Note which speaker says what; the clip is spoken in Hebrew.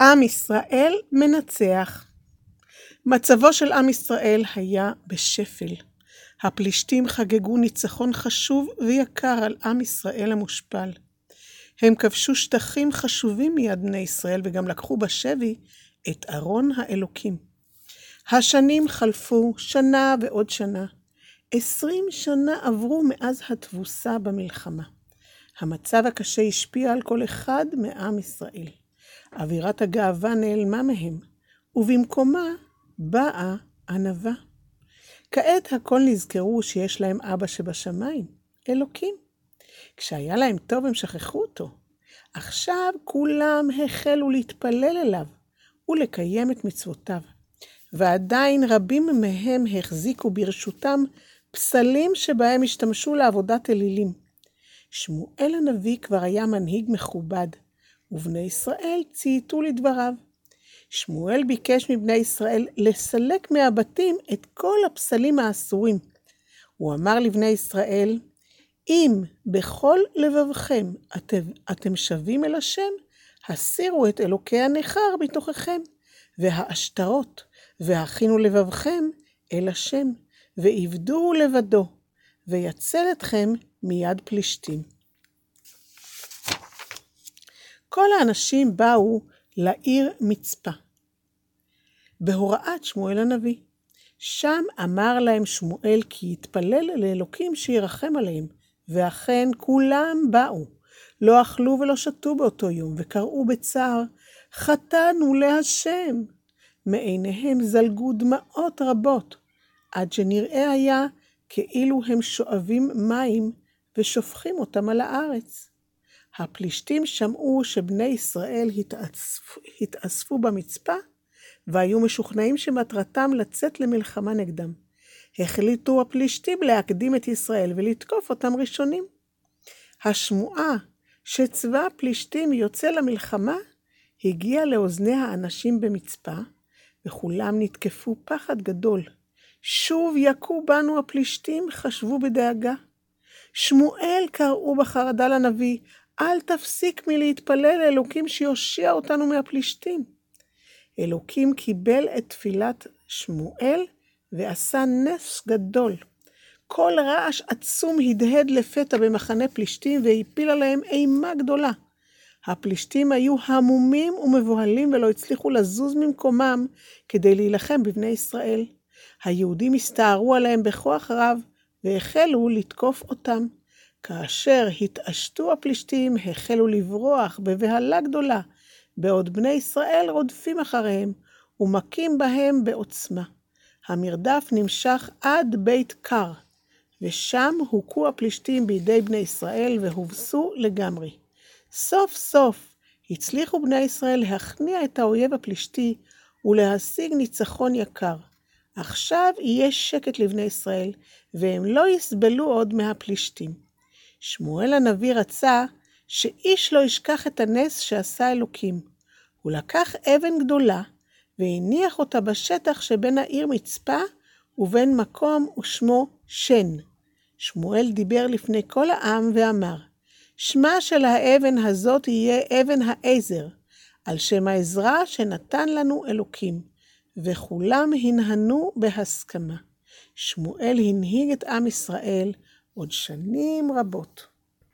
Speaker 1: עם ישראל מנצח. מצבו של עם ישראל היה בשפל. הפלישתים חגגו ניצחון חשוב ויקר על עם ישראל המושפל. הם כבשו שטחים חשובים מיד בני ישראל וגם לקחו בשבי את ארון האלוקים. השנים חלפו, שנה ועוד שנה. עשרים שנה עברו מאז התבוסה במלחמה. המצב הקשה השפיע על כל אחד מעם ישראל. אווירת הגאווה נעלמה מהם, ובמקומה באה ענווה. כעת הכל נזכרו שיש להם אבא שבשמיים, אלוקים. כשהיה להם טוב הם שכחו אותו. עכשיו כולם החלו להתפלל אליו ולקיים את מצוותיו. ועדיין רבים מהם החזיקו ברשותם פסלים שבהם השתמשו לעבודת אלילים. שמואל הנביא כבר היה מנהיג מכובד, ובני ישראל צייתו לדבריו. שמואל ביקש מבני ישראל לסלק מהבתים את כל הפסלים האסורים. הוא אמר לבני ישראל, אם בכל לבבכם אתם, אתם שבים אל השם, הסירו את אלוקי הנכר מתוככם, והעשתרות, והכינו לבבכם אל השם, ועבדו לבדו, ויצל אתכם מיד פלישתים. כל האנשים באו לעיר מצפה, בהוראת שמואל הנביא. שם אמר להם שמואל כי יתפלל לאלוקים שירחם עליהם, ואכן כולם באו. לא אכלו ולא שתו באותו יום, וקראו בצער, חטאנו להשם. מעיניהם זלגו דמעות רבות, עד שנראה היה כאילו הם שואבים מים ושופכים אותם על הארץ. הפלישתים שמעו שבני ישראל התאספו, התאספו במצפה, והיו משוכנעים שמטרתם לצאת למלחמה נגדם. החליטו הפלישתים להקדים את ישראל ולתקוף אותם ראשונים. השמועה שצבא הפלישתים יוצא למלחמה הגיעה לאוזני האנשים במצפה, וכולם נתקפו פחד גדול. שוב יכו בנו הפלישתים, חשבו בדאגה. שמואל קראו בחרדה לנביא, אל תפסיק מלהתפלל לאלוקים שיושיע אותנו מהפלישתים. אלוקים קיבל את תפילת שמואל ועשה נס גדול. כל רעש עצום הדהד לפתע במחנה פלישתים והפיל עליהם אימה גדולה. הפלישתים היו המומים ומבוהלים ולא הצליחו לזוז ממקומם כדי להילחם בבני ישראל. היהודים הסתערו עליהם בכוח רב והחלו לתקוף אותם. כאשר התעשתו הפלישתים, החלו לברוח בבהלה גדולה, בעוד בני ישראל רודפים אחריהם ומכים בהם בעוצמה. המרדף נמשך עד בית קר, ושם הוכו הפלישתים בידי בני ישראל והובסו לגמרי. סוף סוף הצליחו בני ישראל להכניע את האויב הפלישתי ולהשיג ניצחון יקר. עכשיו יהיה שקט לבני ישראל, והם לא יסבלו עוד מהפלישתים. שמואל הנביא רצה שאיש לא ישכח את הנס שעשה אלוקים. הוא לקח אבן גדולה והניח אותה בשטח שבין העיר מצפה ובין מקום ושמו שן. שמואל דיבר לפני כל העם ואמר, שמה של האבן הזאת יהיה אבן העזר, על שם העזרה שנתן לנו אלוקים, וכולם הנהנו בהסכמה. שמואל הנהיג את עם ישראל עוד שנים רבות.